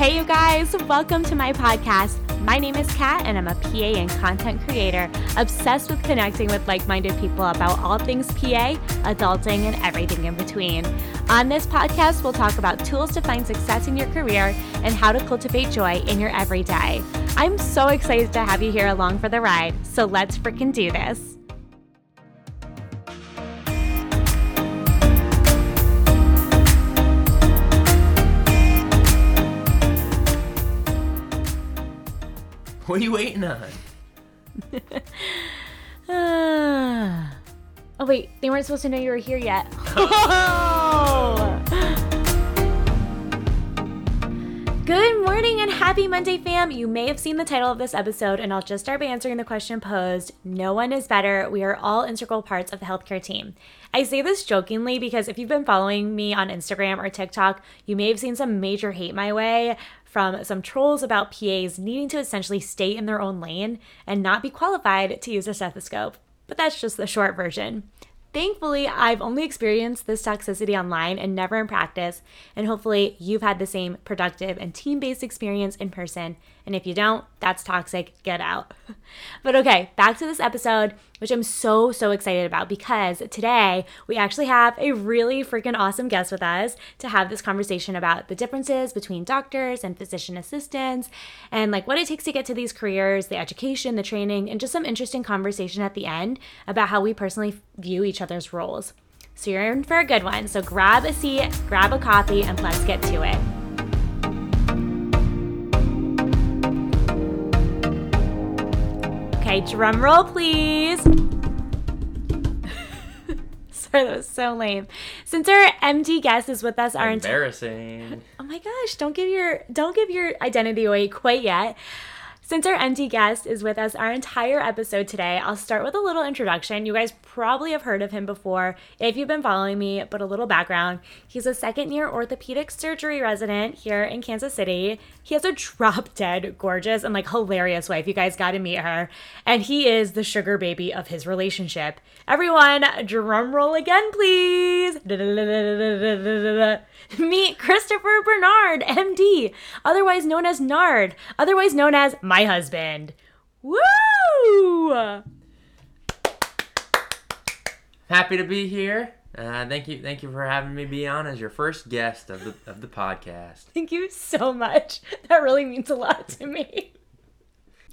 Hey, you guys, welcome to my podcast. My name is Kat, and I'm a PA and content creator, obsessed with connecting with like minded people about all things PA, adulting, and everything in between. On this podcast, we'll talk about tools to find success in your career and how to cultivate joy in your everyday. I'm so excited to have you here along for the ride, so let's freaking do this. What are you waiting on? oh wait, they weren't supposed to know you were here yet. Good morning and happy Monday, fam. You may have seen the title of this episode, and I'll just start by answering the question posed No one is better. We are all integral parts of the healthcare team. I say this jokingly because if you've been following me on Instagram or TikTok, you may have seen some major hate my way from some trolls about PAs needing to essentially stay in their own lane and not be qualified to use a stethoscope. But that's just the short version. Thankfully, I've only experienced this toxicity online and never in practice, and hopefully, you've had the same productive and team based experience in person. And if you don't, that's toxic, get out. but okay, back to this episode, which I'm so, so excited about because today we actually have a really freaking awesome guest with us to have this conversation about the differences between doctors and physician assistants and like what it takes to get to these careers, the education, the training, and just some interesting conversation at the end about how we personally view each other's roles. So you're in for a good one. So grab a seat, grab a coffee, and let's get to it. Okay, drum roll, please. Sorry, that was so lame. Since our MD guest is with us, our embarrassing. oh my gosh! Don't give your don't give your identity away quite yet. Since our MD guest is with us our entire episode today, I'll start with a little introduction. You guys probably have heard of him before if you've been following me, but a little background. He's a second year orthopedic surgery resident here in Kansas City. He has a drop dead gorgeous and like hilarious wife. You guys got to meet her. And he is the sugar baby of his relationship. Everyone, drum roll again, please. Meet Christopher Bernard, MD, otherwise known as Nard, otherwise known as my husband. Woo! Happy to be here. Uh, thank you, thank you for having me be on as your first guest of the of the podcast. Thank you so much. That really means a lot to me.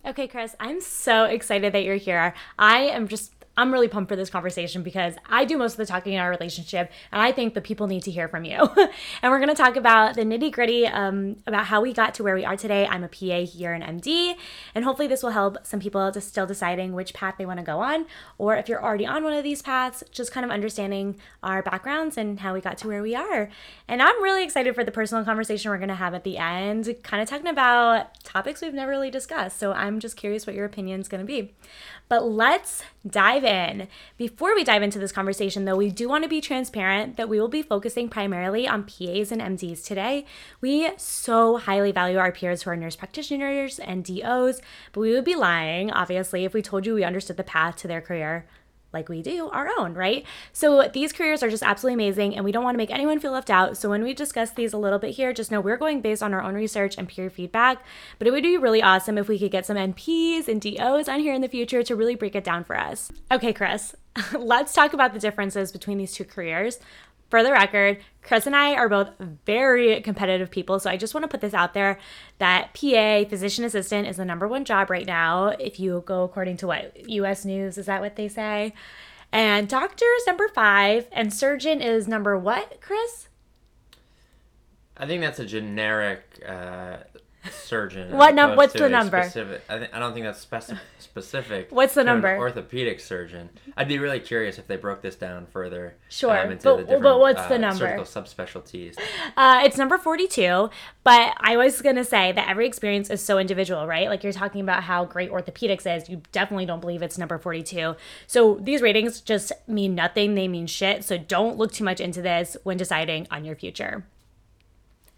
Okay, Chris, I'm so excited that you're here. I am just I'm really pumped for this conversation because I do most of the talking in our relationship, and I think the people need to hear from you. and we're going to talk about the nitty gritty um, about how we got to where we are today. I'm a PA here in MD, and hopefully this will help some people just still deciding which path they want to go on, or if you're already on one of these paths, just kind of understanding our backgrounds and how we got to where we are. And I'm really excited for the personal conversation we're going to have at the end, kind of talking about topics we've never really discussed. So I'm just curious what your opinion is going to be. But let's dive in. Before we dive into this conversation, though, we do want to be transparent that we will be focusing primarily on PAs and MDs today. We so highly value our peers who are nurse practitioners and DOs, but we would be lying, obviously, if we told you we understood the path to their career like we do our own, right? So these careers are just absolutely amazing and we don't want to make anyone feel left out. So when we discuss these a little bit here, just know we're going based on our own research and peer feedback, but it would be really awesome if we could get some NPs and DOs on here in the future to really break it down for us. Okay, Chris, let's talk about the differences between these two careers. For the record, Chris and I are both very competitive people, so I just want to put this out there that PA, physician assistant, is the number one job right now. If you go according to what US News, is that what they say? And doctor is number five, and surgeon is number what, Chris? I think that's a generic uh, surgeon. what number? What's the number? Specific, I, th- I don't think that's speci- specific. What's the number? orthopedic surgeon. I'd be really curious if they broke this down further. Sure, um, but, but what's uh, the number? Surgical subspecialties. Uh, it's number forty-two. But I was gonna say that every experience is so individual, right? Like you're talking about how great orthopedics is. You definitely don't believe it's number forty-two. So these ratings just mean nothing. They mean shit. So don't look too much into this when deciding on your future.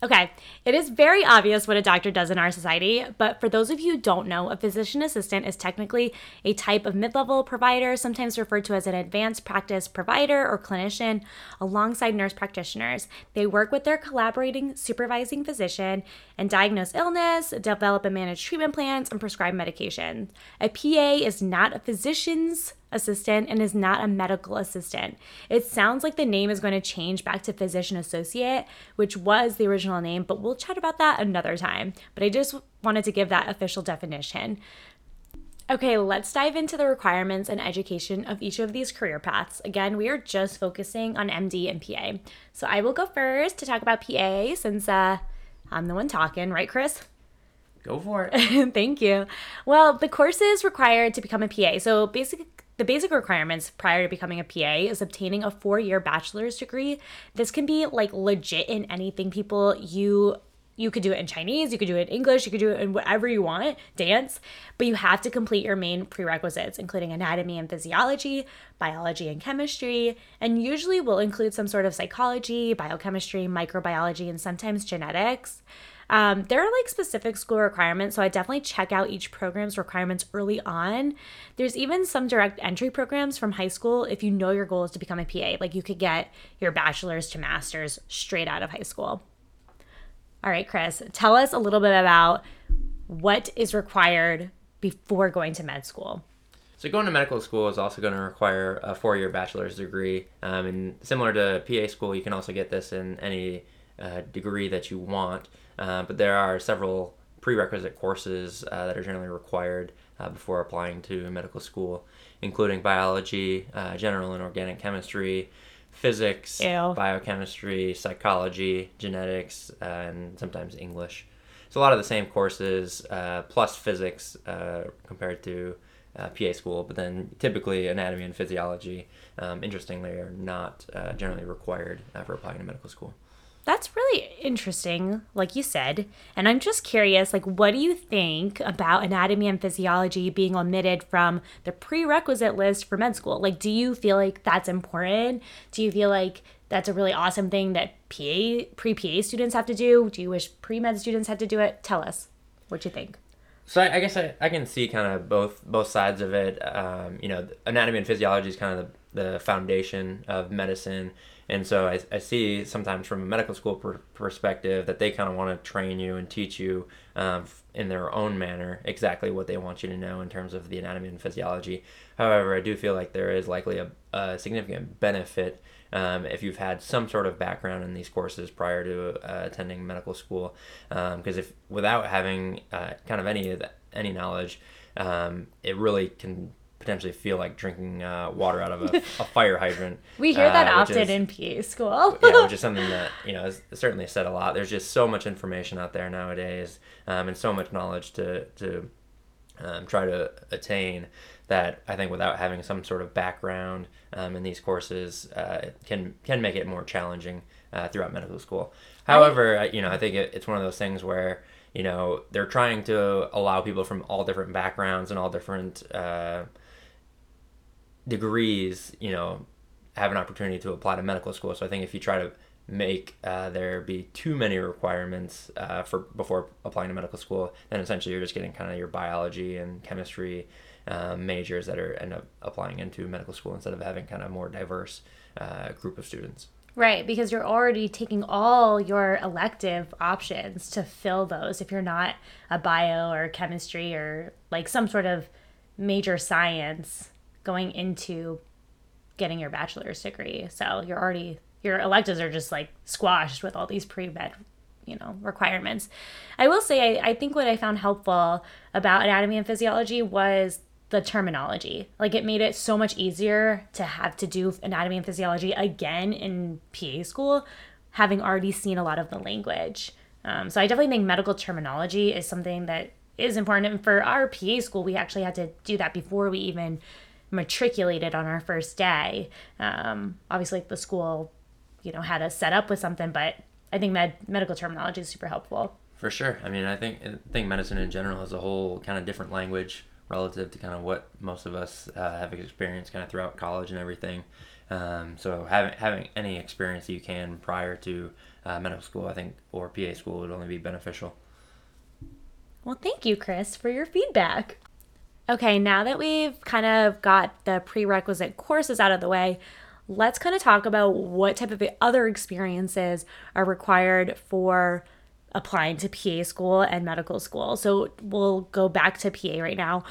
Okay, it is very obvious what a doctor does in our society, but for those of you who don't know, a physician assistant is technically a type of mid level provider, sometimes referred to as an advanced practice provider or clinician, alongside nurse practitioners. They work with their collaborating supervising physician and diagnose illness, develop and manage treatment plans, and prescribe medication. A PA is not a physician's assistant and is not a medical assistant. It sounds like the name is going to change back to physician associate, which was the original name, but we'll chat about that another time. But I just wanted to give that official definition. Okay, let's dive into the requirements and education of each of these career paths. Again, we are just focusing on MD and PA. So I will go first to talk about PA since uh, I'm the one talking, right, Chris? Go for it. Thank you. Well, the courses required to become a PA. So basic the basic requirements prior to becoming a PA is obtaining a four year bachelor's degree. This can be like legit in anything people you you could do it in Chinese, you could do it in English, you could do it in whatever you want, dance, but you have to complete your main prerequisites, including anatomy and physiology, biology and chemistry, and usually will include some sort of psychology, biochemistry, microbiology, and sometimes genetics. Um, there are like specific school requirements, so I definitely check out each program's requirements early on. There's even some direct entry programs from high school if you know your goal is to become a PA. Like you could get your bachelor's to master's straight out of high school. All right, Chris, tell us a little bit about what is required before going to med school. So going to medical school is also going to require a four-year bachelor's degree, um, and similar to PA school, you can also get this in any uh, degree that you want. Uh, but there are several prerequisite courses uh, that are generally required uh, before applying to medical school, including biology, uh, general and organic chemistry, physics, Ew. biochemistry, psychology, genetics, uh, and sometimes English. So a lot of the same courses plus physics compared to uh, PA school, but then typically anatomy and physiology, um, interestingly, are not uh, generally required uh, for applying to medical school. That's really interesting, like you said. And I'm just curious, like, what do you think about anatomy and physiology being omitted from the prerequisite list for med school? Like, do you feel like that's important? Do you feel like that's a really awesome thing that PA pre PA students have to do? Do you wish pre med students had to do it? Tell us what you think. So I, I guess I, I can see kind of both both sides of it. Um, you know, anatomy and physiology is kind of the, the foundation of medicine and so I, I see sometimes from a medical school per- perspective that they kind of want to train you and teach you um, in their own manner exactly what they want you to know in terms of the anatomy and physiology. However, I do feel like there is likely a, a significant benefit um, if you've had some sort of background in these courses prior to uh, attending medical school. Because um, if without having uh, kind of any of the, any knowledge, um, it really can potentially feel like drinking uh, water out of a, a fire hydrant. we hear that uh, often is, in PA school. yeah, which is something that you know is certainly said a lot. There's just so much information out there nowadays, um, and so much knowledge to to um, try to attain that I think without having some sort of background um, in these courses uh, can can make it more challenging uh, throughout medical school. However, I, you know I think it, it's one of those things where you know they're trying to allow people from all different backgrounds and all different uh, degrees, you know, have an opportunity to apply to medical school. So I think if you try to make uh, there be too many requirements uh, for before applying to medical school, then essentially you're just getting kind of your biology and chemistry um, majors that are end up applying into medical school instead of having kind of more diverse uh, group of students. Right, because you're already taking all your elective options to fill those if you're not a bio or chemistry or like some sort of major science going into getting your bachelor's degree. So you're already your electives are just like squashed with all these pre-med you know requirements. I will say I, I think what i found helpful about anatomy and physiology was the terminology. Like it made it so much easier to have to do anatomy and physiology again in pa school having already seen a lot of the language. Um, so i definitely think medical terminology is something that is important. And for our pa school we actually had to do that before we even matriculated on our first day. Um, obviously, the school, you know, had us set up with something, but I think med- medical terminology is super helpful. For sure. I mean, I think I think medicine in general is a whole kind of different language relative to kind of what most of us uh, have experienced kind of throughout college and everything. Um, so having having any experience you can prior to uh, medical school, I think, or PA school would only be beneficial. Well, thank you, Chris, for your feedback. Okay, now that we've kind of got the prerequisite courses out of the way, let's kind of talk about what type of other experiences are required for applying to PA school and medical school. So we'll go back to PA right now.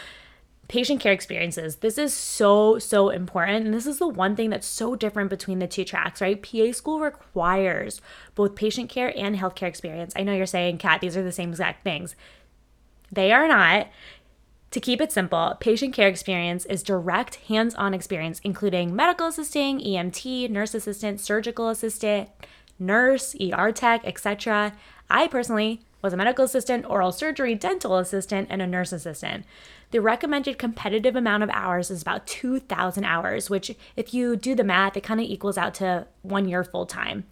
Patient care experiences. This is so, so important. And this is the one thing that's so different between the two tracks, right? PA school requires both patient care and healthcare experience. I know you're saying, Kat, these are the same exact things. They are not. To keep it simple, patient care experience is direct hands on experience, including medical assisting, EMT, nurse assistant, surgical assistant, nurse, ER tech, etc. I personally was a medical assistant, oral surgery, dental assistant, and a nurse assistant. The recommended competitive amount of hours is about 2,000 hours, which, if you do the math, it kind of equals out to one year full time.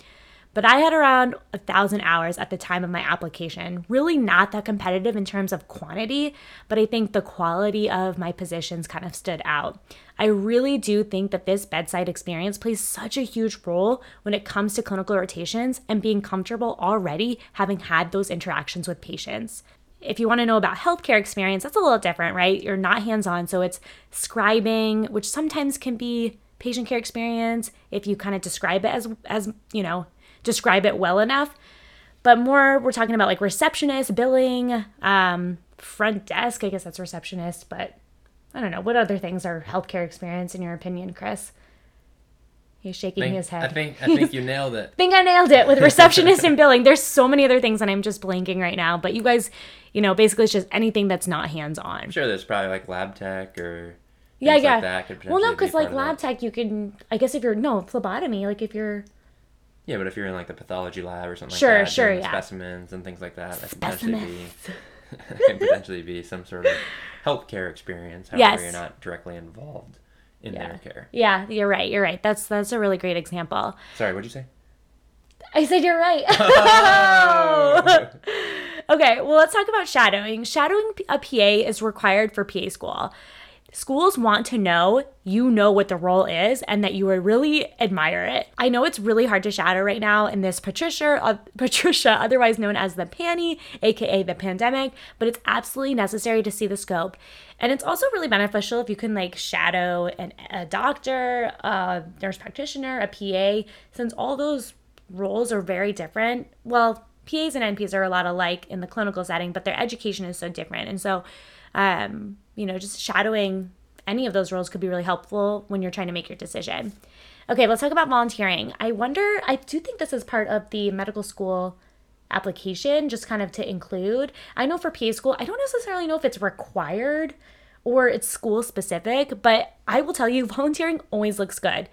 But I had around a thousand hours at the time of my application. Really not that competitive in terms of quantity, but I think the quality of my positions kind of stood out. I really do think that this bedside experience plays such a huge role when it comes to clinical rotations and being comfortable already having had those interactions with patients. If you want to know about healthcare experience, that's a little different, right? You're not hands on, so it's scribing, which sometimes can be patient care experience if you kind of describe it as as you know describe it well enough. But more, we're talking about like receptionist, billing, um, front desk. I guess that's receptionist, but I don't know. What other things are healthcare experience in your opinion, Chris? He's shaking think, his head. I think I think you nailed it. I think I nailed it with receptionist and billing. There's so many other things and I'm just blanking right now. But you guys, you know, basically it's just anything that's not hands on. I'm sure there's probably like lab tech or yeah, yeah. like well, no, be because like lab tech, you can. I guess if you're no phlebotomy, like if you're Yeah, but if you're in like the pathology lab or something Sure, like that, sure, yeah. specimens and things like that, that could potentially be could potentially be some sort of healthcare experience. However, Yes. you're not directly involved in Yeah. their care. Yeah, you're right. You're right. That's that's a really great example. Sorry, what'd you say? I said you're right. okay, well, let's talk about shadowing. Shadowing a PA is required for PA school. Schools want to know you know what the role is and that you really admire it. I know it's really hard to shadow right now in this Patricia, uh, Patricia, otherwise known as the panty, aka the pandemic, but it's absolutely necessary to see the scope. And it's also really beneficial if you can like shadow an, a doctor, a nurse practitioner, a PA, since all those roles are very different. Well, PAs and NPs are a lot alike in the clinical setting, but their education is so different. And so, um, you know, just shadowing any of those roles could be really helpful when you're trying to make your decision. Okay, let's talk about volunteering. I wonder, I do think this is part of the medical school application, just kind of to include. I know for PA school, I don't necessarily know if it's required or it's school specific, but I will tell you, volunteering always looks good.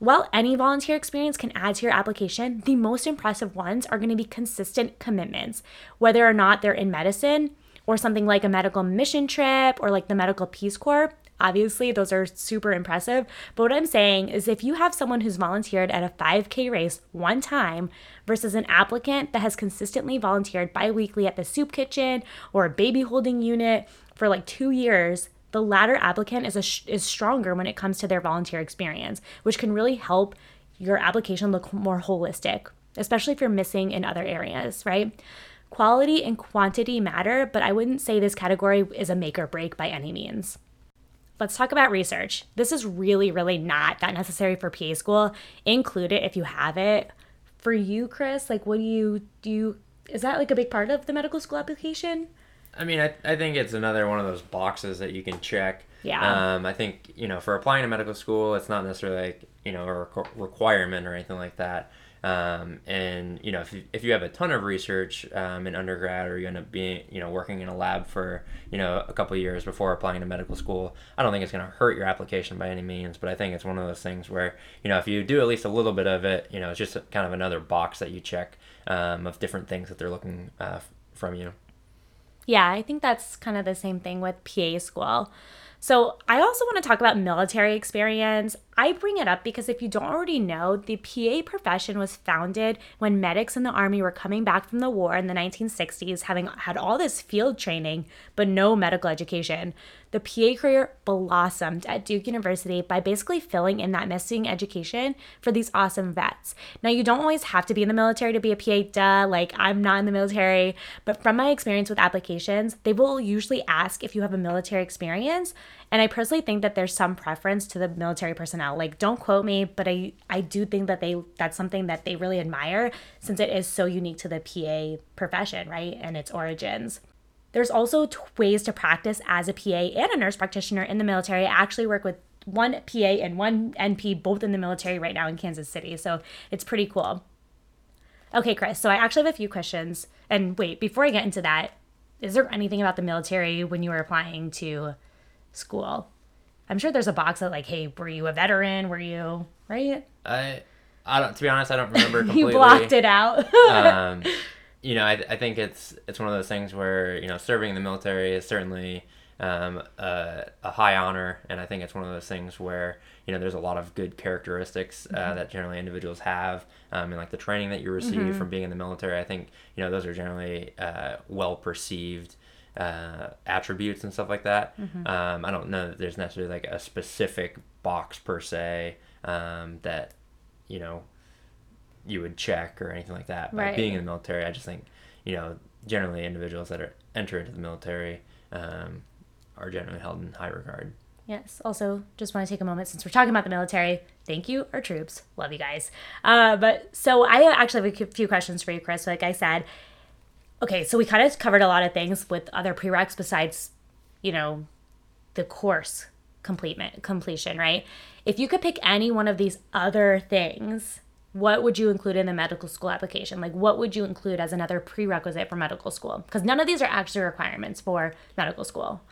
While any volunteer experience can add to your application, the most impressive ones are going to be consistent commitments, whether or not they're in medicine or something like a medical mission trip or like the Medical Peace Corps. Obviously, those are super impressive. But what I'm saying is if you have someone who's volunteered at a 5K race one time versus an applicant that has consistently volunteered bi weekly at the soup kitchen or a baby holding unit for like two years, the latter applicant is, a is stronger when it comes to their volunteer experience, which can really help your application look more holistic, especially if you're missing in other areas, right? Quality and quantity matter, but I wouldn't say this category is a make or break by any means. Let's talk about research. This is really, really not that necessary for PA school. Include it if you have it. For you, Chris, like, what do you do? You, is that like a big part of the medical school application? I mean, I, I think it's another one of those boxes that you can check. Yeah. Um, I think, you know, for applying to medical school, it's not necessarily like, you know, a requ- requirement or anything like that. Um, and, you know, if you, if you have a ton of research um, in undergrad or you end up being, you know, working in a lab for, you know, a couple years before applying to medical school, I don't think it's going to hurt your application by any means. But I think it's one of those things where, you know, if you do at least a little bit of it, you know, it's just kind of another box that you check um, of different things that they're looking uh, from you. Yeah, I think that's kind of the same thing with PA school. So, I also want to talk about military experience. I bring it up because if you don't already know, the PA profession was founded when medics in the Army were coming back from the war in the 1960s, having had all this field training but no medical education. The PA career blossomed at Duke University by basically filling in that missing education for these awesome vets. Now, you don't always have to be in the military to be a PA, duh, like I'm not in the military, but from my experience with applications, they will usually ask if you have a military experience. And I personally think that there's some preference to the military personnel. Like, don't quote me, but I, I do think that they that's something that they really admire since it is so unique to the PA profession, right? And its origins. There's also t- ways to practice as a PA and a nurse practitioner in the military. I actually work with one PA and one NP both in the military right now in Kansas City. So it's pretty cool. Okay, Chris, so I actually have a few questions. And wait, before I get into that, is there anything about the military when you were applying to school? I'm sure there's a box that like, hey, were you a veteran? Were you right? I, I don't. To be honest, I don't remember completely. you blocked it out. um, you know, I, I think it's it's one of those things where you know serving in the military is certainly um, a, a, high honor, and I think it's one of those things where you know there's a lot of good characteristics uh, mm-hmm. that generally individuals have, um, and like the training that you receive mm-hmm. from being in the military. I think you know those are generally uh, well perceived. Uh, attributes and stuff like that. Mm-hmm. Um, I don't know that there's necessarily like a specific box per se um, that you know you would check or anything like that. Right. But being in the military, I just think, you know, generally individuals that are enter into the military um, are generally held in high regard. Yes. Also, just want to take a moment since we're talking about the military. Thank you, our troops. Love you guys. Uh, but so I actually have a few questions for you, Chris. Like I said, okay, so we kind of covered a lot of things with other prereqs besides, you know, the course completion, completion, right? If you could pick any one of these other things what would you include in the medical school application? Like, what would you include as another prerequisite for medical school? Because none of these are actually requirements for medical school.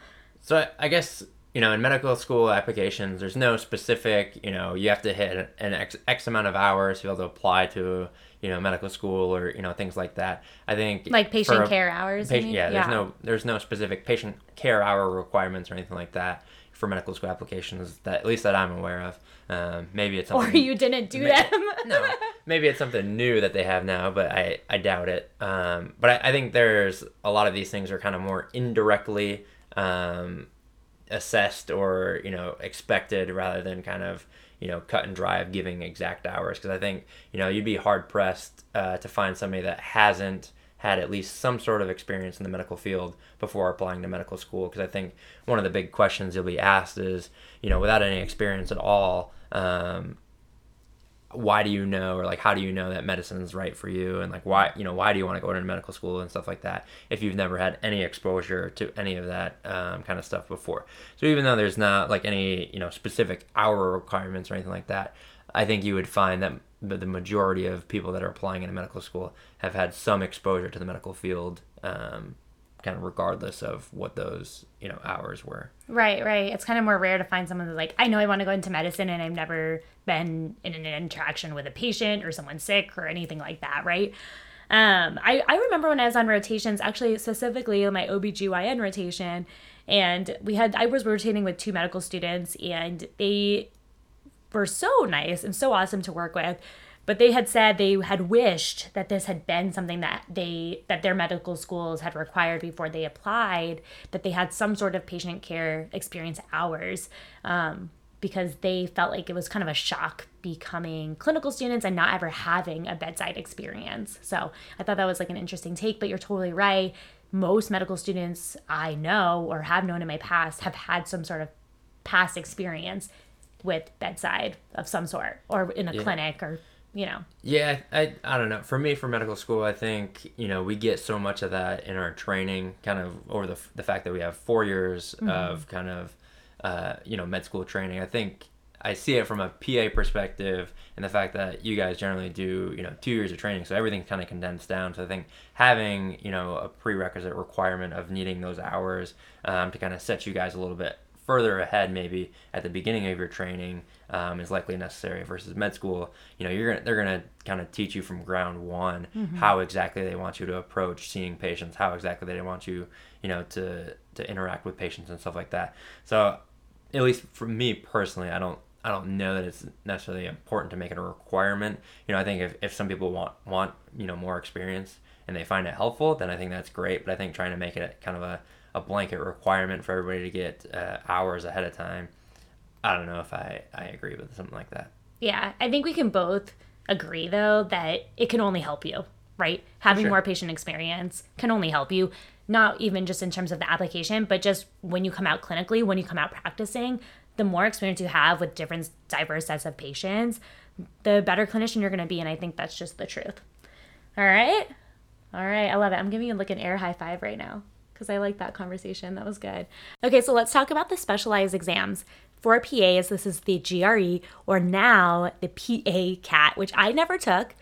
So, I guess, you know, in medical school applications, there's no specific, you know, you have to hit an X, X amount of hours to be able to apply to, you know, medical school or, you know, things like that. I think. Like patient care hours? Patient, yeah, there's no there's no specific patient care hour requirements or anything like that for medical school applications that at least that I'm aware of. Um, maybe it's something, or you didn't do maybe, them. no, maybe it's something new that they have now, but I, I doubt it. Um, but I, I think there's a lot of these things are kind of more indirectly um, assessed or you know expected rather than kind of you know cut and dry of giving exact hours. Because I think you know you'd be hard pressed uh, to find somebody that hasn't had at least some sort of experience in the medical field before applying to medical school. Because i think one of the big questions you'll be asked is you know without any experience at all um, why do you know or like how do you know that medicine is right for you? And like why you know why do you want to go into medical school and stuff like that if you've never had any exposure to any of that um, kind of stuff before? So even though there's not like any you know specific hour requirements or anything like that i think you would find that the majority of people that are applying into medical school have had some exposure to the medical field um, kind of regardless of what those you know hours were. Right right. It's kind of more rare to find someone who's like i know i want to go into medicine and i've never been in an interaction with a patient or someone sick or anything like that right? Um, I, I remember when i was on rotations actually specifically my obgyn rotation and we had i was rotating with two medical students and they were so nice and so awesome to work with but they had said they had wished that this had been something that they that their medical schools had required before they applied that they had some sort of patient care experience hours um, because they felt like it was kind of a shock becoming clinical students and not ever having a bedside experience so i thought that was like an interesting take but you're totally right most medical students i know or have known in my past have had some sort of past experience with bedside of some sort or in a yeah. clinic or you know. Yeah I, I don't know. For me for medical school i think you know we get so much of that in our training kind of over the, the fact that we have four years mm-hmm. of kind of uh, you know med school training. I think i see it from a pa perspective and the fact that you guys generally do you know two years of training so everything's kind of condensed down. So i think having you know a prerequisite requirement of needing those hours um, to kind of set you guys a little bit further ahead maybe at the beginning of your training um, is likely necessary versus med school you know you're gonna they're gonna kind of teach you from ground one mm-hmm. how exactly they want you to approach seeing patients how exactly they want you you know to to interact with patients and stuff like that so at least for me personally i don't I don't know that it's necessarily important to make it a requirement. You know, I think if, if some people want want you know more experience and they find it helpful, then I think that's great. But I think trying to make it kind of a, a blanket requirement for everybody to get uh, hours ahead of time, I don't know if I, I agree with something like that. Yeah, I think we can both agree though that it can only help you, right? Having Sure. more patient experience can only help you, not even just in terms of the application, but just when you come out clinically, when you come out practicing, the more experience you have with different diverse sets of patients, the better clinician you're going to be. And I think that's just the truth. All right. All right. I love it. I'm giving you like an air high five right now because I like that conversation. That was good. Okay. So let's talk about the specialized exams. For PAs, this is the GRE or now the PA CAT, which I never took.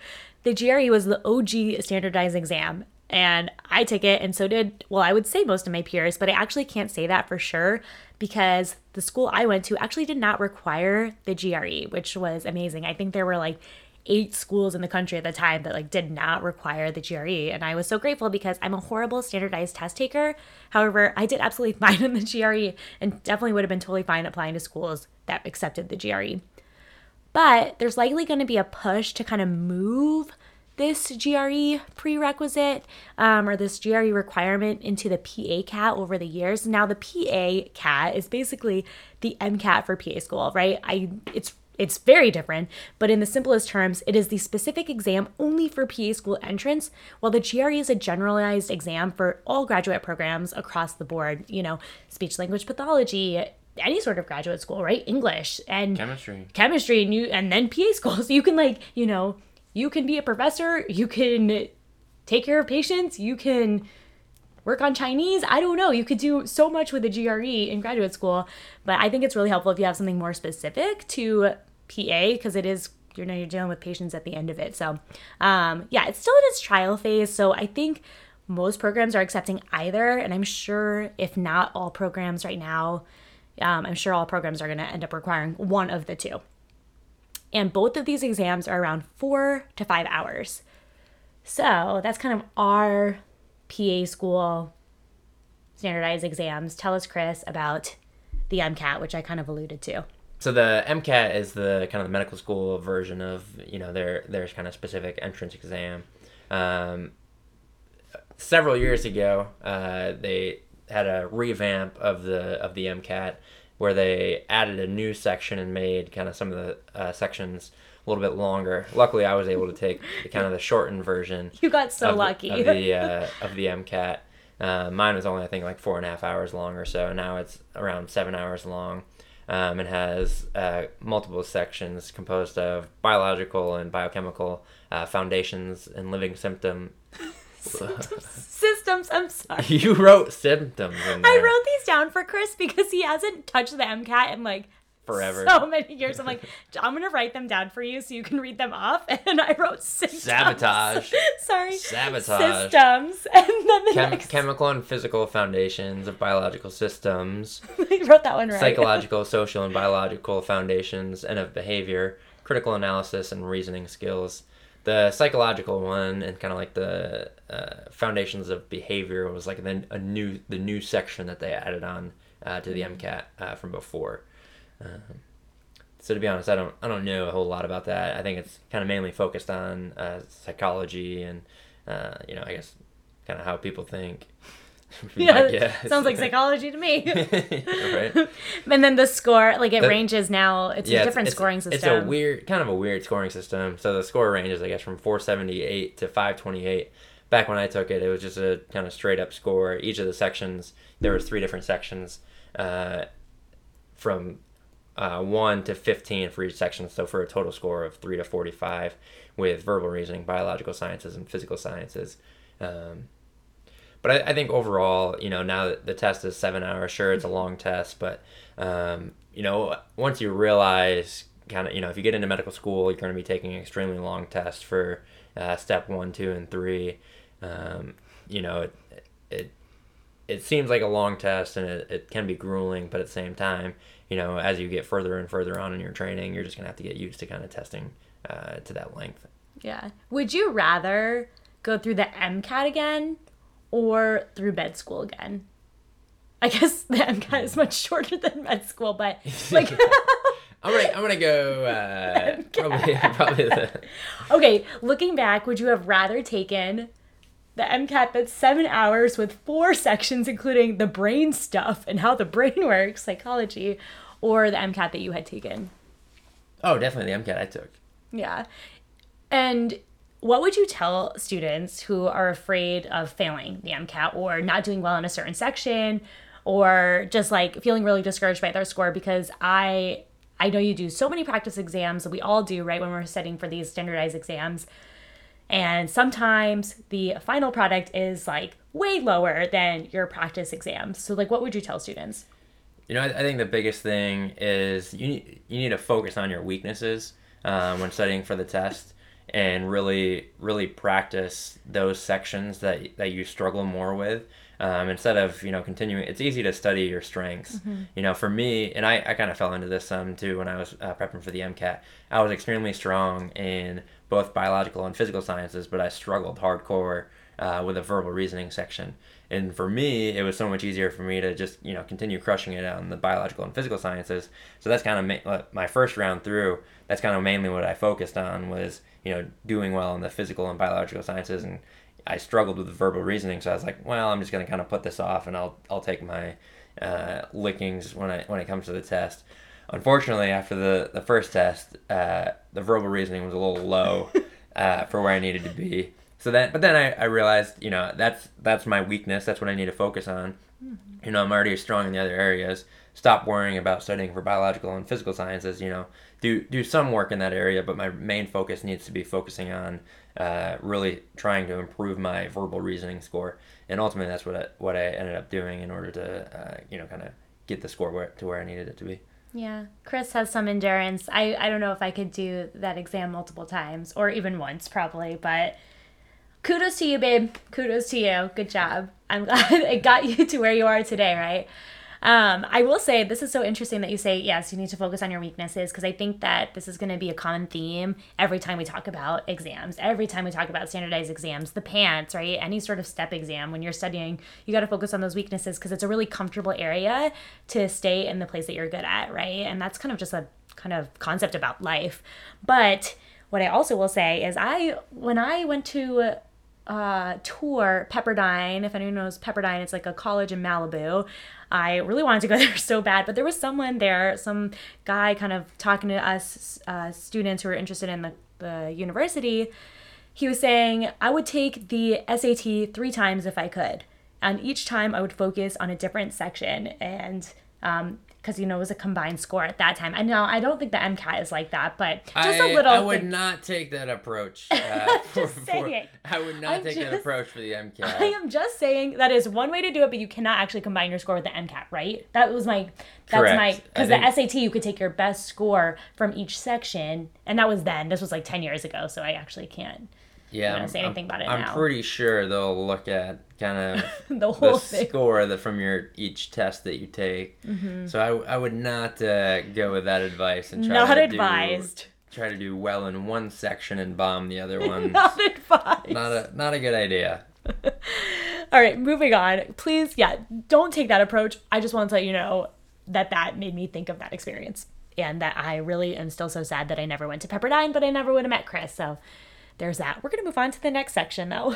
The GRE was the OG standardized exam and I took it, and so did, well, I would say most of my peers, but I actually can't say that for sure because the school I went to actually did not require the GRE, which was amazing. I think there were like eight schools in the country at the time that like did not require the GRE, and I was so grateful because I'm a horrible standardized test taker. However, I did absolutely fine in the GRE and definitely would have been totally fine applying to schools that accepted the GRE. But there's likely going to be a push to kind of move this GRE prerequisite um, or this GRE requirement into the PA CAT over the years. Now the PA CAT is basically the MCAT for PA school, right? I it's it's very different, but in the simplest terms, it is the specific exam only for PA school entrance, while the GRE is a generalized exam for all graduate programs across the board, you know, speech language pathology, any sort of graduate school, right? English and Chemistry. chemistry and you and then PA school. So you can like, you know, you can be a professor, you can take care of patients, you can work on Chinese. I don't know. You could do so much with a GRE in graduate school, but I think it's really helpful if you have something more specific to PA because it is you know you're dealing with patients at the end of it. So, um, yeah, it's still in its trial phase. So I think most programs are accepting either, and I'm sure if not all programs right now, um, I'm sure all programs are going to end up requiring one of the two. And both of these exams are around four to five hours. So that's kind of our PA school standardized exams. Tell us, Chris, about the MCAT, which I kind of alluded to. So the MCAT is the kind of the medical school version of you know their their kind of specific entrance exam. Um, several years ago, uh, they had a revamp of the of the MCAT where they added a new section and made kind of some of the uh, sections a little bit longer. Luckily, I was able to take the, kind of the shortened version You got so of, lucky. of the uh, of the MCAT. Uh, mine was only I think like four and a half hours long or so. Now it's around seven hours long, um, and has uh, multiple sections composed of biological and biochemical uh, foundations and living symptom. Systems, I'm sorry. you wrote symptoms in there I wrote these down for Chris because he hasn't touched the MCAT in like forever. so many years. I'm like, I'm gonna write them down for you so you can read them off. And I wrote systems. Sabotage. Sorry. Sabotage. Systems. And then the Chem- next chemical and physical foundations of biological systems. I wrote that one right. psychological, social, and biological foundations and of behavior, critical analysis, and reasoning skills. The psychological one and kind of like the uh, foundations of behavior was like then a new the new section that they added on uh, to the MCAT uh, from before. Um, so to be honest, I don't I don't know a whole lot about that. I think it's kind of mainly focused on uh, psychology and uh, you know I guess kind of how people think. Yeah, sounds like psychology to me. right? and then the score, like it The- ranges now. It's a different scoring system. It's a weird, kind of a weird scoring system. So the score ranges, I guess, from 478 to 528. Back when I took it, it was just a kind of straight up score. Each of the sections, there was three different sections, uh, from uh, one to 15 for each section. So for a total score of three to 45, with verbal reasoning, biological sciences, and physical sciences. Um, but I, I think overall, you know, now that the test is seven hours, sure, it's a long test, but um, you know, once you realize kind of, you know, if you get into medical school, you're going to be taking an extremely long test for uh, step one, two, and three. Um, you know, it, it it seems like a long test and it, it can be grueling, but at the same time, you know, as you get further and further on in your training, you're just to have to get used to kind of testing uh, to that length. Yeah. Would you rather go through the MCAT again or through med school again? I guess the MCAT is much shorter than med school, but like I'm gonna I'm gonna go uh, probably probably the Okay, looking back, would you have rather taken the MCAT that's seven hours with four sections, including the brain stuff and how the brain works, psychology, or the MCAT that you had taken? oh definitely the MCAT I took. Yeah. And what would you tell students who are afraid of failing the MCAT or not doing well in a certain section or just like feeling really discouraged by their score because I I know you do so many practice exams that we all do right when we're studying for these standardized exams and sometimes the final product is like way lower than your practice exams. So like what would you tell students? You know, I, I think the biggest thing is you need you need to focus on your weaknesses um, when studying for the test, and really really practice those sections that that you struggle more with. Um, instead of you know continuing, it's easy to study your strengths. You know, for me, and I, I kind of fell into this some too when I was uh, prepping for the MCAT. I was extremely strong in both biological and physical sciences, but I struggled hardcore uh, with a verbal reasoning section. And for me, it was so much easier for me to just you know continue crushing it on the biological and physical sciences. So that's kind of ma- uh, my first round through. That's kind of mainly what I focused on was you know doing well in the physical and biological sciences, and I struggled with the verbal reasoning. So I was like, well, I'm just gonna kind of put this off, and I'll I'll take my uh, lickings when I when it comes to the test. Unfortunately, after the the first test, uh, the verbal reasoning was a little low uh, for where I needed to be. So then, but then I, I realized, you know, that's that's my weakness. That's what I need to focus on. You know, I'm already strong in the other areas. Stop worrying about studying for biological and physical sciences. You know, do do some work in that area, but my main focus needs to be focusing on uh, really trying to improve my verbal reasoning score. And ultimately, that's what I, what I ended up doing in order to, uh, you know, kind of get the score where, to where I needed it to be. Yeah, Chris has some endurance. I, I don't know if I could do that exam multiple times or even once, probably, but kudos to you, babe. Kudos to you. Good job. I'm glad it got you to where you are today, right? Um, I will say this is so interesting that you say yes, you need to focus on your weaknesses because I think that this is going to be a common theme every time we talk about exams, every time we talk about standardized exams, the PANCE, right? Any sort of step exam when you're studying, you got to focus on those weaknesses because it's a really comfortable area to stay in the place that you're good at, right? And that's kind of just a kind of concept about life. But what I also will say is I when I went to uh, tour Pepperdine. If anyone knows Pepperdine, it's like a college in Malibu. I really wanted to go there so bad, but there was someone there, some guy kind of talking to us uh, students who were interested in the, the university. He was saying, I would take the SAT three times if I could. And each time I would focus on a different section. And um, because you know it was a combined score at that time. I know I don't think the MCAT is like that, but just I, a little. I would thing- not take that approach. Uh, for, Just saying. I would not I'm take that approach for the MCAT. I am just saying that is one way to do it, but you cannot actually combine your score with the MCAT, right? That was my that's Correct. my because the SAT you could take your best score from each section, and that was then. This was like ten years ago, so I actually can't yeah, gonna I'm, say I'm- anything about it I'm now. pretty sure they'll look at kind of the whole the thing. score that from your each test that you take. Mm-hmm. So I, I would not uh, go with that advice and try Not to advised. Do, try to do well in one section and bomb the other one. Not advised. not a not a good idea. All right, moving on. Please, yeah, don't take that approach. I just want to let you know that that made me think of that experience. And that I really am still so sad that I never went to Pepperdine, but I never would have met Chris. So there's that. We're going to move on to the next section, though.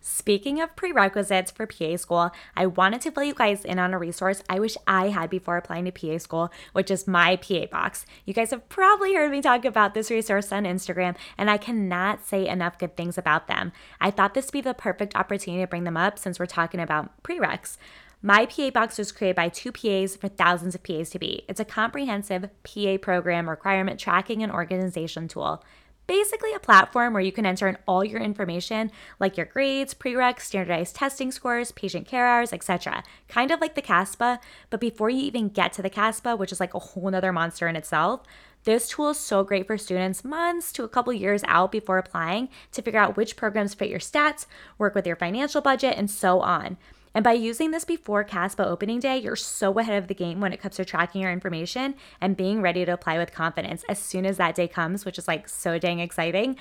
Speaking of prerequisites for PA school, I wanted to fill you guys in on a resource I wish I had before applying to PA school, which is my PA box. You guys have probably heard me talk about this resource on Instagram, and I cannot say enough good things about them. I thought this would be the perfect opportunity to bring them up since we're talking about prereqs. My PA box was created by two PAs for thousands of PAs to be. It's a comprehensive PA program requirement tracking and organization tool basically a platform where you can enter in all your information like your grades, prereqs, standardized testing scores, patient care hours, etc. Kind of like the CASPA, but before you even get to the CASPA, which is like a whole nother monster in itself, this tool is so great for students months to a couple years out before applying to figure out which programs fit your stats, work with your financial budget, and so on. And by using this before CASPA opening day, you're so ahead of the game when it comes to tracking your information and being ready to apply with confidence as soon as that day comes, which is like so dang exciting.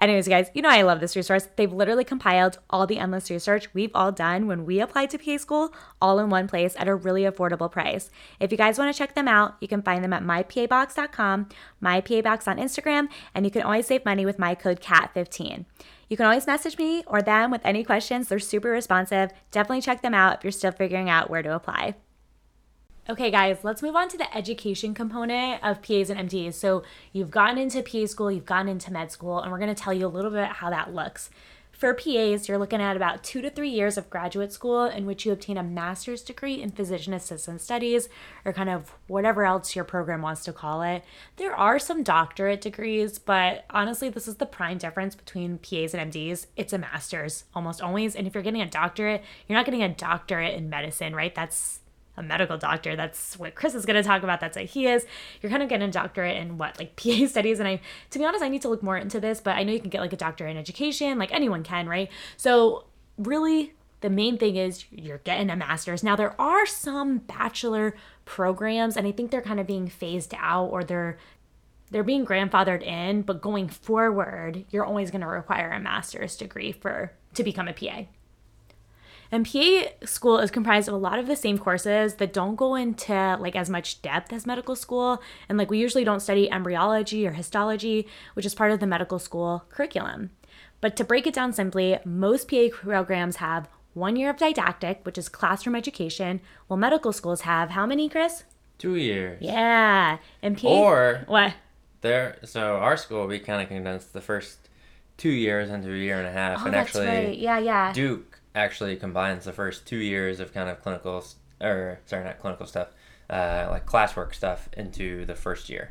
Anyways, you guys, you know I love this resource. They've literally compiled all the endless research we've all done when we applied to PA school all in one place at a really affordable price. If you guys want to check them out, you can find them at mypabox.com, mypabox on Instagram, and you can always save money with my code CAT15. You can always message me or them with any questions. They're super responsive. Definitely check them out if you're still figuring out where to apply. Okay, guys, let's move on to the education component of PAs and MDs. So, you've gotten into PA school, you've gotten into med school, and we're going to tell you a little bit how that looks. For PAs, you're looking at about two to three years of graduate school in which you obtain a master's degree in physician assistant studies or kind of whatever else your program wants to call it. There are some doctorate degrees, but honestly, this is the prime difference between PAs and MDs. It's a master's almost always. And if you're getting a doctorate, you're not getting a doctorate in medicine, right? That's a medical doctor. That's what Chris is going to talk about. That's what he is. You're kind of getting a doctorate in what, like PA studies. And I, to be honest, I need to look more into this, but I know you can get like a doctorate in education, like anyone can, right? So, really, the main thing is you're getting a master's. Now, there are some bachelor programs, and I think they're kind of being phased out or they're they're being grandfathered in, but going forward, you're always going to require a master's degree for to become a PA. And PA school is comprised of a lot of the same courses that don't go into like as much depth as medical school. And like we usually don't study embryology or histology, which is part of the medical school curriculum. But to break it down simply, most PA programs have one year of didactic, which is classroom education, while medical schools have how many, Chris? Two years. Yeah. And PA Or what? there. So our school, we kind of condensed the first two years into a year and a half, Oh, and that's actually right. Yeah, yeah. Duke actually combines the first two years of kind of clinical, or sorry, not clinical stuff, uh, like classwork stuff into the first year,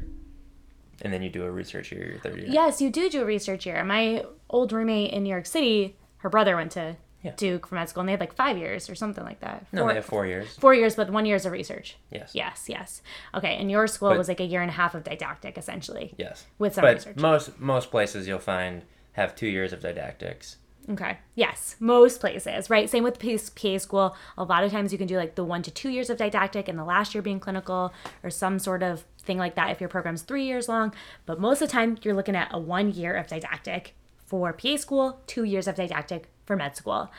and then you do a research year your third year. Yes, you do do a research year. My old roommate in New York City, her brother went to Yeah. Duke for med school, and they had like five years or something like that. No, Four, they have four years. four years, but one year is a research. Yes. Yes, yes. Okay, and your school But- was like a year and a half of didactic, essentially, Yes. with some but research. most most places you'll find have two years of didactics. Okay. Yes, most places, right? Same with PA school. A lot of times you can do like the one to two years of didactic and the last year being clinical or some sort of thing like that if your program's three years long. But most of the time you're looking at a one year of didactic for PA school, two years of didactic for med school.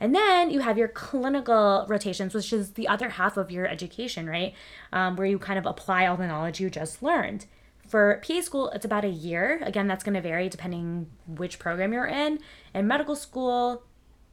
And then you have your clinical rotations, which is the other half of your education, right? Um, where you kind of apply all the knowledge you just learned. For PA school, it's about a year. Again, that's going to vary depending which program you're in. In medical school,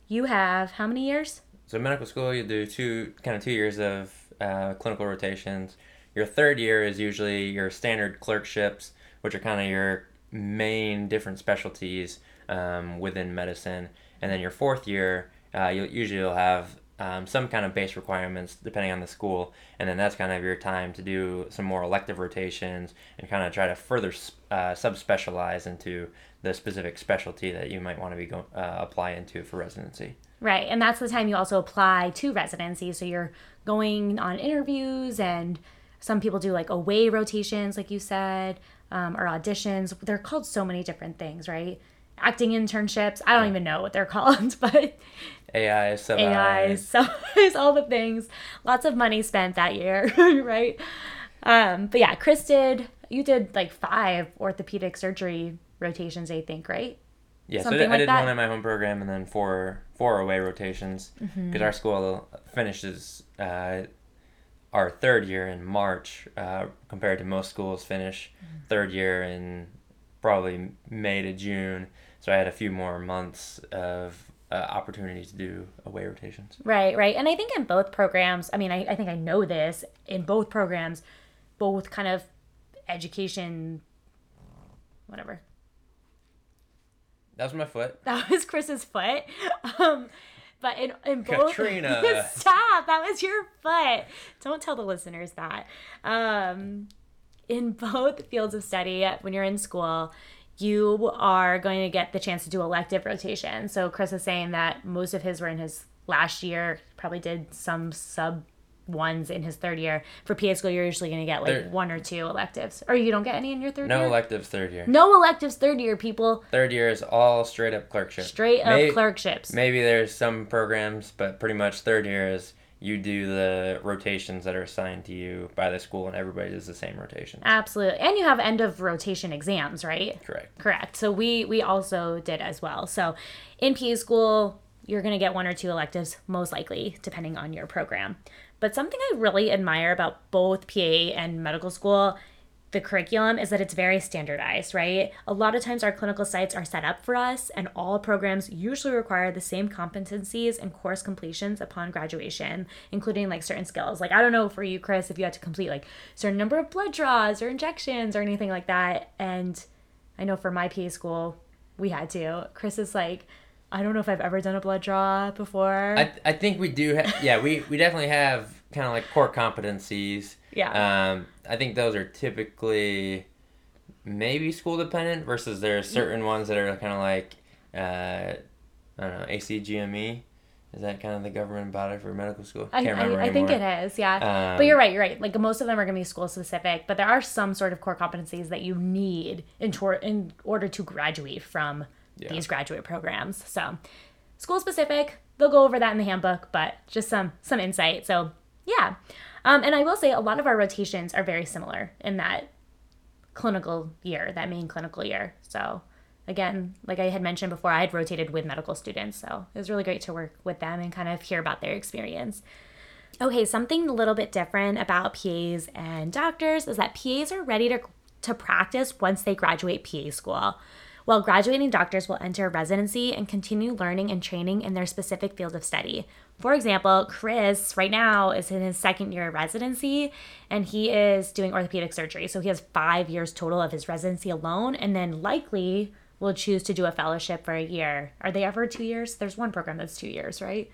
you have how many years? So medical school, you do two kind of two years of uh, clinical rotations. Your third year is usually your standard clerkships, which are kind of your main different specialties um, within medicine. And then your fourth year, uh, you'll usually you'll have um, some kind of base requirements depending on the school, and then that's kind of your time to do some more elective rotations and kind of try to further uh, subspecialize into the specific specialty that you might want to be go- uh, apply into for residency. Right. And that's the time you also apply to residency. So you're going on interviews, and some people do like away rotations, like you said, um, or auditions. They're called so many different things, right? Acting internships. I don't even know what they're called, but AI, sub AI, so all the things. Lots of money spent that year, right? Um, but yeah, Chris did. You did like five orthopedic surgery rotations, I think, right? Yeah, so I Something did, I like did that? one in my home program and then four four away rotations because Mm-hmm. our school finishes uh, our third year in March uh, compared to most schools finish Mm-hmm. third year in probably May to June. So I had a few more months of uh, opportunity to do away rotations. Right, right. And I think in both programs, I mean, I, I think I know this, in both programs, both kind of education, whatever. That was my foot. That was Chris's foot. Um, but in, in both. Katrina. Stop! That was your foot. Don't tell the listeners that. Um, in both fields of study, when you're in school, you are going to get the chance to do elective rotation. So Chris is saying that most of his were in his last year, probably did some sub ones in his third year. For PA school, you're usually going to get like There- one or two electives. Or you don't get any in your third No year? No electives third year. no electives third year, people. Third year is all straight up clerkship. Straight up clerkships. Maybe there's some programs, but pretty much third year is you do the rotations that are assigned to you by the school, and everybody does the same rotation Absolutely. And you have end of rotation exams, right? Correct. Correct. So we we also did as well. So in PA school, you're going to get one or two electives most likely depending on your program. But something I really admire about both PA and medical school the curriculum is that it's very standardized, right? A lot of times our clinical sites are set up for us, and all programs usually require the same competencies and course completions upon graduation, including like certain skills. Like, I don't know for you, Chris, if you had to complete like certain number of blood draws or injections or anything like that. And I know for my PA school, we had to. Chris is like, I don't know if I've ever done a blood draw before. I, I think we do. Ha- yeah, we, we definitely have kind of like core competencies. Yeah. Um, I think those are typically maybe school dependent versus there are certain ones that are kind of like uh, I don't know ACGME. Is that kind of the government body for medical school? I, Can't I, remember I think it is, yeah. Um, but you're right, you're right. Like most of them are going to be school specific, but there are some sort of core competencies that you need in, tor- in order to graduate from Yeah. these graduate programs. So, school specific, they'll go over that in the handbook, but just some some insight. So, yeah. Um, and I will say a lot of our rotations are very similar in that clinical year, that main clinical year. So, again, like I had mentioned before, I had rotated with medical students. So, it was really great to work with them and kind of hear about their experience. Okay, something a little bit different about PAs and doctors is that PAs are ready to, to practice once they graduate PA school. While graduating doctors will enter residency and continue learning and training in their specific field of study. For example, Chris right now is in his second year of residency and he is doing orthopedic surgery. So he has five years total of his residency alone and then likely will choose to do a fellowship for a year. Are they ever two years? There's one program that's two years, right?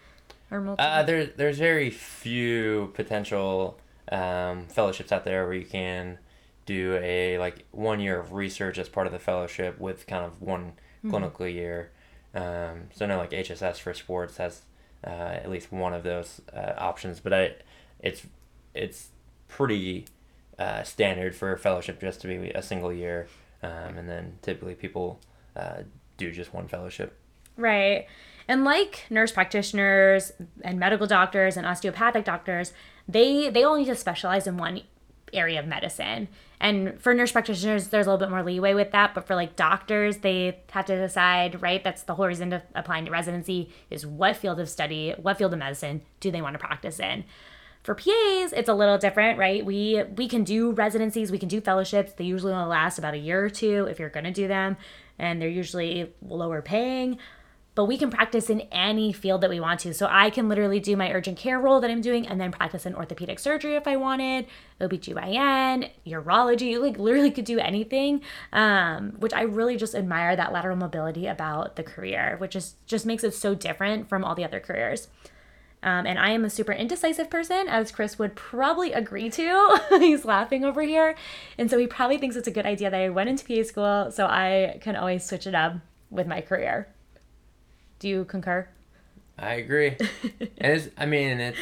Or multiple? Uh, there, there's very few potential um, fellowships out there where you can do a like one year of research as part of the fellowship with kind of one clinical year. Um, so I know like HSS for sports has uh, at least one of those uh, options, but I, it's it's pretty uh, standard for a fellowship just to be a single year, um, and then typically people uh, do just one fellowship. Right. And like nurse practitioners and medical doctors and osteopathic doctors, they they all need to specialize in one area of medicine. And for nurse practitioners, there's a little bit more leeway with that. But for like doctors, they have to decide, right? That's the whole reason to applying to residency is what field of study, what field of medicine do they want to practice in. For PAs, it's a little different, right? We we can do residencies, we can do fellowships. They usually only last about a year or two if you're going to do them, and they're usually lower paying. But we can practice in any field that we want to. So I can literally do my urgent care role that I'm doing and then practice in orthopedic surgery if I wanted, OBGYN, urology, you like literally could do anything. Um, which I really just admire that lateral mobility about the career, which is just makes it so different from all the other careers. Um, and I am a super indecisive person, as Chris would probably agree to. He's laughing over here. And so he probably thinks it's a good idea that I went into PA school so I can always switch it up with my career. Do you concur? I agree. and I mean, it's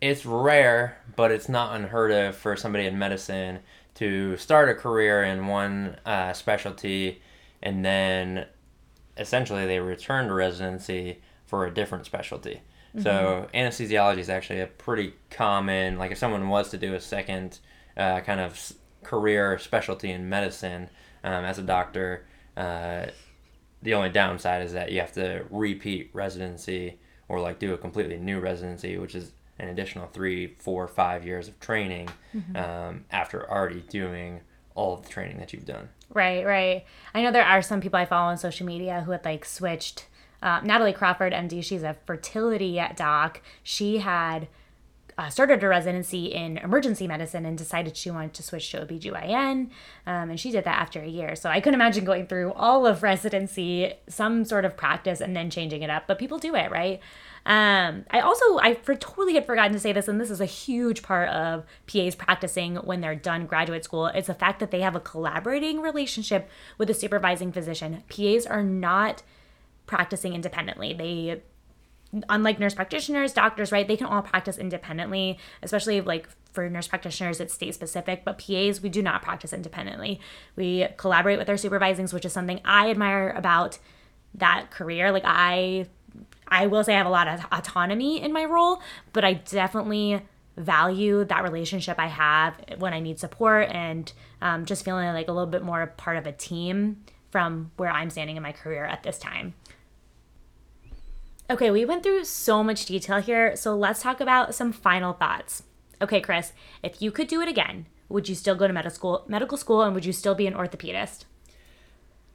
it's rare, but it's not unheard of for somebody in medicine to start a career in one uh, specialty and then essentially they return to residency for a different specialty. So anesthesiology is actually a pretty common, like if someone was to do a second uh, kind of career specialty in medicine um, as a doctor, uh, the only downside is that you have to repeat residency or like do a completely new residency, which is an additional three, four, five years of training um, after already doing all of the training that you've done. Right, right. I know there are some people I follow on social media who had like switched. Uh, Natalie Crawford, MD, she's a fertility doc. She had uh, started her residency in emergency medicine and decided she wanted to switch to OBGYN. Um, and she did that after a year. So I couldn't imagine going through all of residency, some sort of practice, and then changing it up. But people do it, right? Um, I also, I for, totally had forgotten to say this, and this is a huge part of PAs practicing when they're done graduate school. It's the fact that they have a collaborating relationship with a supervising physician. PAs are not practicing independently. They unlike nurse practitioners, doctors, right? They can all practice independently, especially like for nurse practitioners, it's state specific, but PAs, we do not practice independently. We collaborate with our supervisings, which is something I admire about that career. Like I I will say I have a lot of autonomy in my role, but I definitely value that relationship I have when I need support and um, just feeling like a little bit more part of a team from where I'm standing in my career at this time. Okay, we went through so much detail here, so let's talk about some final thoughts. Okay, Chris, if you could do it again, would you still go to medical school, medical school, and would you still be an orthopedist?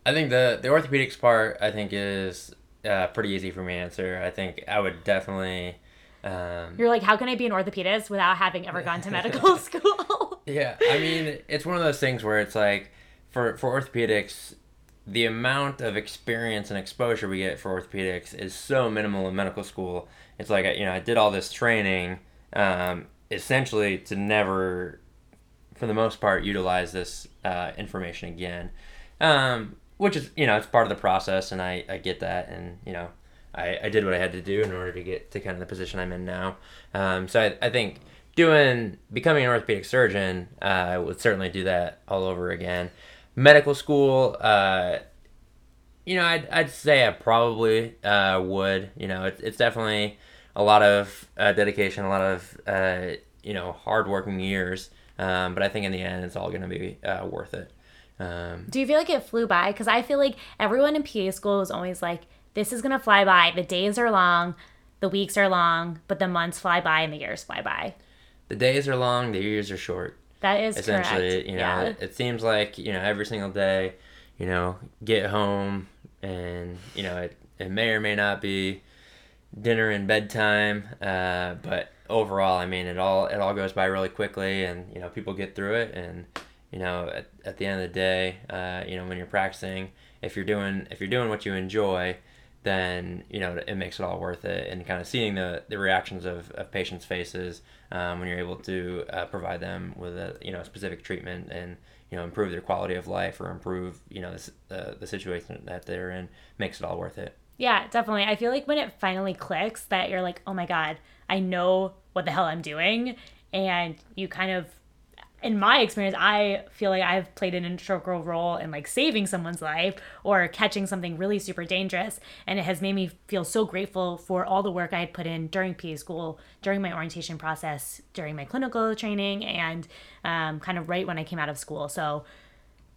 I think the the orthopedics part I think is uh, pretty easy for me to answer. I think I would definitely. Um, You're like, how can I be an orthopedist without having ever gone to medical school? yeah, I mean, it's one of those things where it's like, for for orthopedics, the amount of experience and exposure we get for orthopedics is so minimal in medical school. It's like you know, I did all this training, um, essentially to never, for the most part, utilize this uh, information again. Um, which is you know it's part of the process and I, I get that and you know I, I did what I had to do in order to get to kind of the position I'm in now um, so I, I think doing becoming an orthopedic surgeon uh, I would certainly do that all over again medical school uh, you know I'd, I'd say I probably uh, would you know it, it's definitely a lot of uh, dedication a lot of uh, you know hardworking years um, but I think in the end it's all going to be uh, worth it um, Do you feel like it flew by? Because I feel like everyone in PA school was always like, this is going to fly by. The days are long, the weeks are long, but the months fly by and the years fly by. The days are long, the years are short. That is Essentially, correct. you know, yeah. it, it seems like, you know, every single day, you know, get home and, you know, it, it may or may not be dinner and bedtime, uh, but overall, I mean, it all it all goes by really quickly, and you know, people get through it, and you know, at, at the end of the day, uh, you know, when you're practicing, if you're doing if you're doing what you enjoy, then you know it makes it all worth it, and kind of seeing the, the reactions of, of patients' faces um, when you're able to uh, provide them with a you know specific treatment and you know improve their quality of life or improve you know the, the situation that they're in makes it all worth it. Yeah, definitely. I feel like when it finally clicks that you're like, oh my God, I know what the hell I'm doing. And you kind of, in my experience, I feel like I've played an integral role in like saving someone's life or catching something really super dangerous. And it has made me feel so grateful for all the work I had put in during PA school, during my orientation process, during my clinical training, and um, kind of right when I came out of school. So,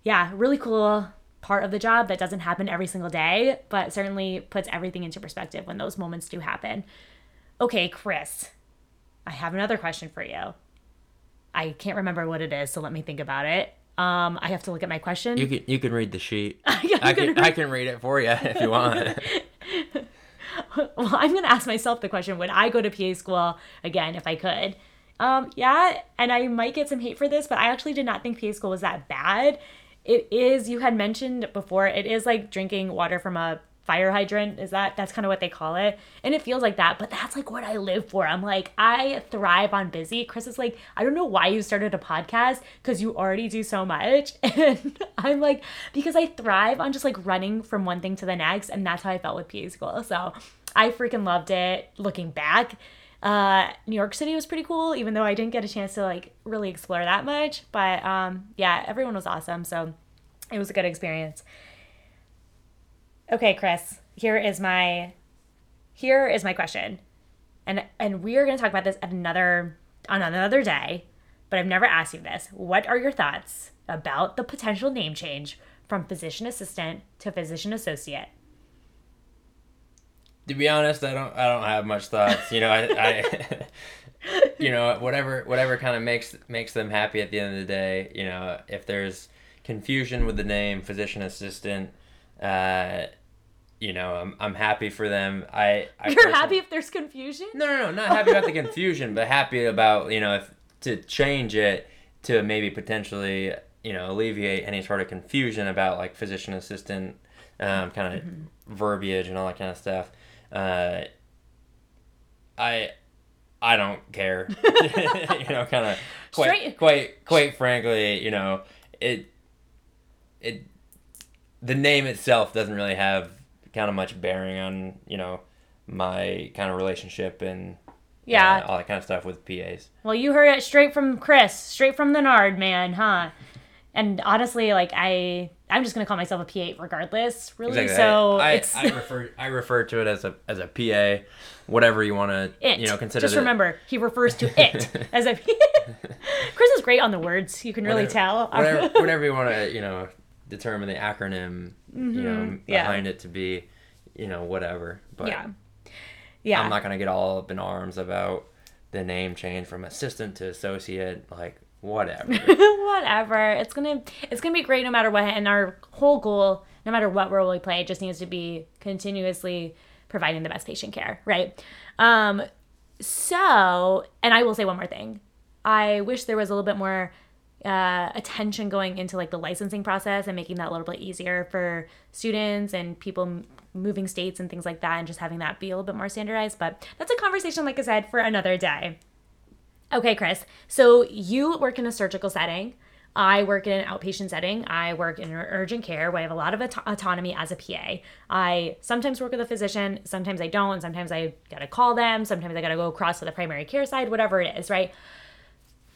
yeah, really cool part of the job that doesn't happen every single day, but certainly puts everything into perspective when those moments do happen. Okay, Chris, I have another question for you. I can't remember what it is, so let me think about it. Um, I have to look at my question. You can you can read the sheet. I can gonna- I can read it for you if you want. well, I'm going to ask myself the question would I go to PA school again if I could? Um, yeah, and I might get some hate for this, but I actually did not think PA school was that bad. It is, you had mentioned before, it is like drinking water from a fire hydrant. Is that, that's kind of what they call it. And it feels like that, but that's like what I live for. I'm like, I thrive on busy. Chris is like, I don't know why you started a podcast because you already do so much. And I'm like, because I thrive on just like running from one thing to the next. And that's how I felt with PA school. So I freaking loved it looking back. Uh, New York City was pretty cool, even though I didn't get a chance to like really explore that much. But um, yeah, everyone was awesome. So it was a good experience. Okay, Chris, here is my here is my question. And and we are going to talk about this at another on another day, but I've never asked you this. What are your thoughts about the potential name change from physician assistant to physician associate? to be honest, I don't I don't have much thoughts. You know, I, I you know whatever whatever kind of makes makes them happy at the end of the day. You know, if there's confusion with the name physician assistant, uh, you know, I'm I'm happy for them. I, I You're happy if there's confusion? No, no, no, not happy about the confusion, but happy about you know if to change it to maybe potentially you know alleviate any sort of confusion about like physician assistant um, kind of verbiage and all that kind of stuff. Uh, I I don't care. you know, kind of quite Straight- quite quite frankly, you know it it the name itself doesn't really have kind of much bearing on you know my kind of relationship and Yeah. uh, all that kind of stuff with PAs. Well, you heard it straight from Chris, straight from the Nard, man, huh? And honestly, like I I'm just gonna call myself a PA regardless, really. Exactly. So I, it's I, I refer I refer to it as a as a PA, whatever you want to you know consider. Just the- remember, he refers to it as a. Chris is great on the words. You can really whatever- tell. whatever, whatever you want to you know determine the acronym you know Mm-hmm. yeah. behind it to be, you know whatever. But yeah. Yeah. I'm not gonna get all up in arms about the name change from assistant to associate. Like whatever. whatever it's gonna it's gonna be great no matter what and our whole goal no matter what role we play just needs to be continuously providing the best patient care right um so and i will say one more thing i wish there was a little bit more uh, attention going into like the licensing process and making that a little bit easier for students and people m- moving states and things like that and just having that be a little bit more standardized but that's a conversation like i said for another day Okay, Chris. So you work in a surgical setting. I work in an outpatient setting. I work in urgent care where I have a lot of auto- autonomy as a PA. I sometimes work with a physician, sometimes I don't, sometimes I gotta call them, sometimes I gotta go across to the primary care side, whatever it is, right?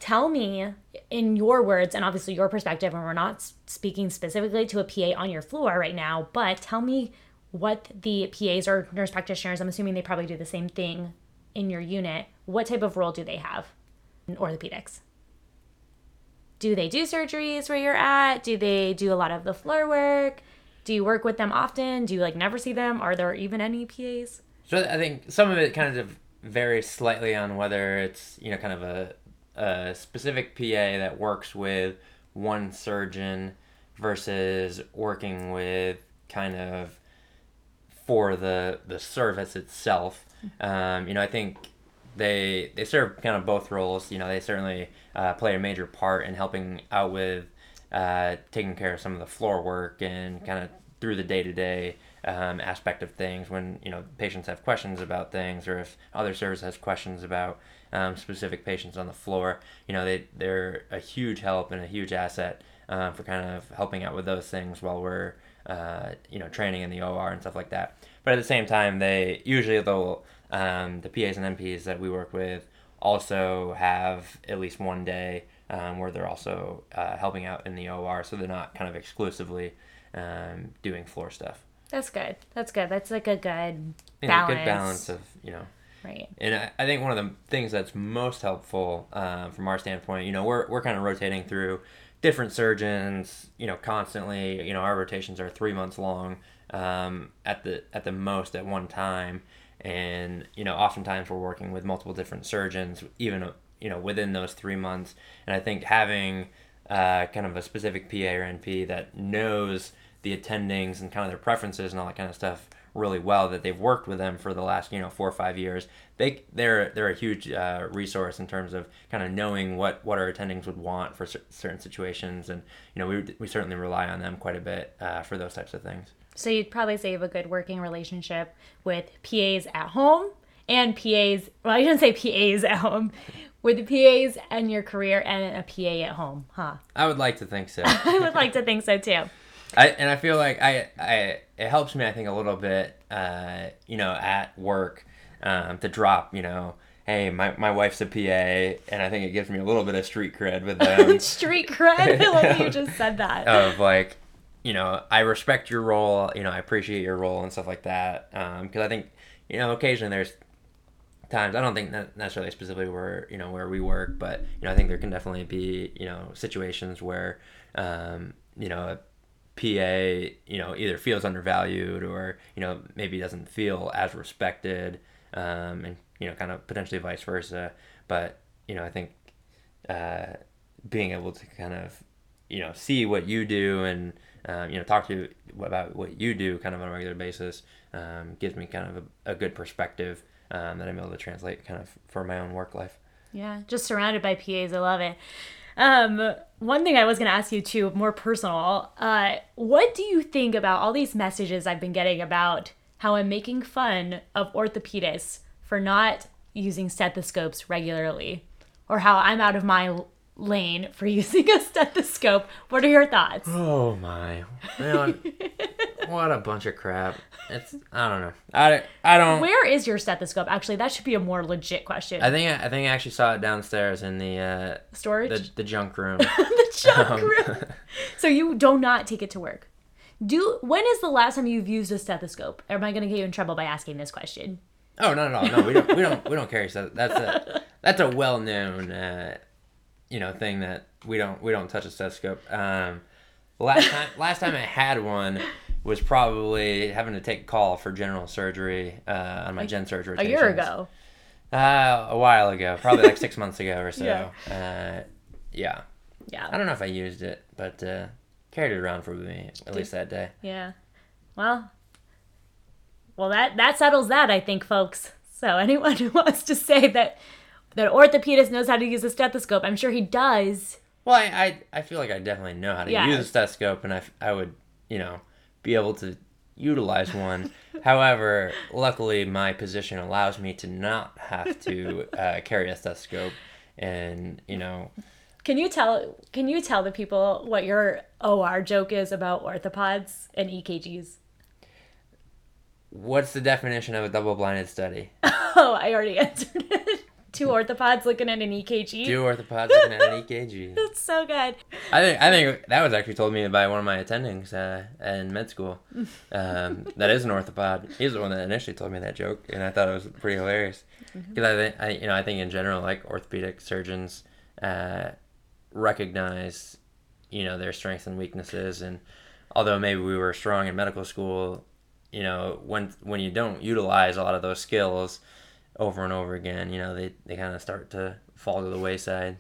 Tell me in your words, and obviously your perspective, and we're not speaking specifically to a PA on your floor right now, but tell me what the PAs or nurse practitioners, I'm assuming they probably do the same thing in your unit, what type of role do they have? in orthopedics? Do they do surgeries where you're at? Do they do a lot of the floor work? Do you work with them often? Do you like never see them? Are there even any PAs? So I think some of it kind of varies slightly on whether it's you know kind of a, a specific PA that works with one surgeon versus working with kind of for the the service itself. Um, you know, I think they they serve kind of both roles. You know, they certainly uh, play a major part in helping out with uh, taking care of some of the floor work and kind of through the day to day aspect of things when you know patients have questions about things or if other service has questions about um, specific patients on the floor. You know, they they're a huge help and a huge asset uh, for kind of helping out with those things while we're uh, you know training in the OR and stuff like that. But at the same time, they usually they'll um, the PAs and NPs that we work with also have at least one day um, where they're also uh, helping out in the OR, so they're not kind of exclusively um, doing floor stuff. That's good. That's good. That's like a good balance. good balance of you know Right. and I, I think one of the things that's most helpful uh, from our standpoint, you know, we're, we're kind of rotating through different surgeons, you know, constantly. You know, our rotations are three months long um, at the at the most at one time, and you know, oftentimes we're working with multiple different surgeons, even you know within those three months. And I think having uh, kind of a specific PA or NP that knows the attendings and kind of their preferences and all that kind of stuff really well that they've worked with them for the last you know four or five years they they're they're a huge uh, resource in terms of kind of knowing what what our attendings would want for cer- certain situations and you know we, we certainly rely on them quite a bit uh, for those types of things So you'd probably say you have a good working relationship with PAs at home and PAs. Well, I didn't say PAs at home. With the PAs and your career and a PA at home, huh? i would like to think so I would like to think so too. I, and I feel like I, I it helps me I think a little bit uh, you know at work um, to drop you know hey my, my wife's a PA and I think it gives me a little bit of street cred with them Street cred. I love you just said that. of like you know I respect your role you know I appreciate your role and stuff like that because I think you know occasionally there's times I don't think ne- necessarily specifically where you know where we work but you know I think there can definitely be you know situations where um, you know PA you know either feels undervalued or you know maybe doesn't feel as respected um, and you know kind of potentially vice versa but you know I think uh, being able to kind of you know see what you do and um, you know talk to you about what you do kind of on a regular basis um, gives me kind of a, a good perspective um, that I'm able to translate kind of for my own work life. Yeah, just surrounded by PAs. I love it. Um, one thing I was going to ask you too, more personal. Uh, what do you think about all these messages I've been getting about how I'm making fun of orthopedists for not using stethoscopes regularly, or how I'm out of my lane for using a stethoscope? What are your thoughts? Oh my! Well, what a bunch of crap. It's I don't know. I, I don't. Where is your stethoscope? Actually, that should be a more legit question. I think I think I actually saw it downstairs in the uh, Storage. the the junk room. the junk Um, room. So you do not take it to work. Do when is the last time you've used a stethoscope? Or Am I going to get you in trouble by asking this question? Oh no no no! We don't we don't we don't carry stuff. That's a that's a well known uh, you know thing that we don't we don't touch a stethoscope. Um, last time last time I had one was probably having to take a call for general surgery uh, on my gen surgery. A year ago. Uh, a while ago, probably like six months ago or so. Yeah. Uh, yeah. I don't know if I used it, but uh, carried it around for me at least that day. Yeah. Well. Well, that that settles that, I think, folks. So anyone who wants to say that that orthopedist knows how to use a stethoscope, I'm sure he does. Well, I, I, I feel like I definitely know how to Yeah. use a stethoscope, and I, I would, you know, be able to utilize one. However, luckily, my position allows me to not have to uh, carry a stethoscope, and you know, Can you tell can you tell the people what your OR joke is about orthopods and EKGs? what's the definition of a double-blinded study? Oh, I already answered it. Two orthopods looking at an EKG. Two orthopods looking at an EKG? That's so good. I think I think that was actually told me by one of my attendings uh, in med school. Um, that is an orthopod. He's the one that initially told me that joke, and I thought it was pretty hilarious. Because I think I you know I think in general like orthopedic surgeons uh, recognize you know their strengths and weaknesses, and although maybe we were strong in medical school, you know when when you don't utilize a lot of those skills over and over again, you know they they kind of start to fall to the wayside.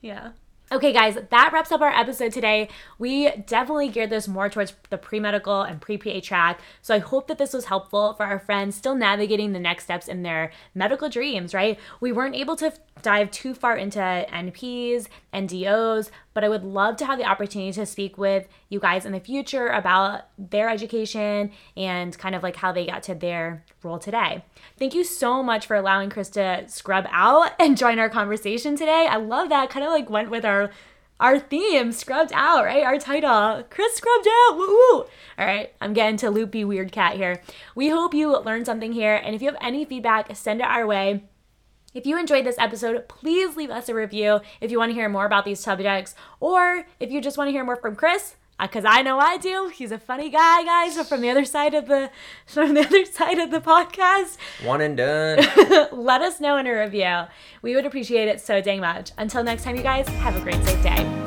Yeah. Okay, guys, that wraps up our episode today. We definitely geared this more towards the pre medical and pre PA track. So I hope that this was helpful for our friends still navigating the next steps in their medical dreams, right? We weren't able to dive too far into NPs, and DOs, but I would love to have the opportunity to speak with you guys in the future about their education and kind of like how they got to their role today. Thank you so much for allowing Chris to scrub out and join our conversation today. I love that. Kind of like went with our our theme, scrubbed out, right? Our title, Chris scrubbed out. Woo woo. All right, I'm getting to loopy weird cat here. We hope you learned something here, and if you have any feedback, send it our way. If you enjoyed this episode, please leave us a review if you want to hear more about these subjects, or if you just want to hear more from Chris, uh, because I know I do. He's a funny guy, guys. From the other side of the from the other side of the podcast, One and done. let us know in a review. We would appreciate it so dang much. Until next time, you guys, have a great safe day.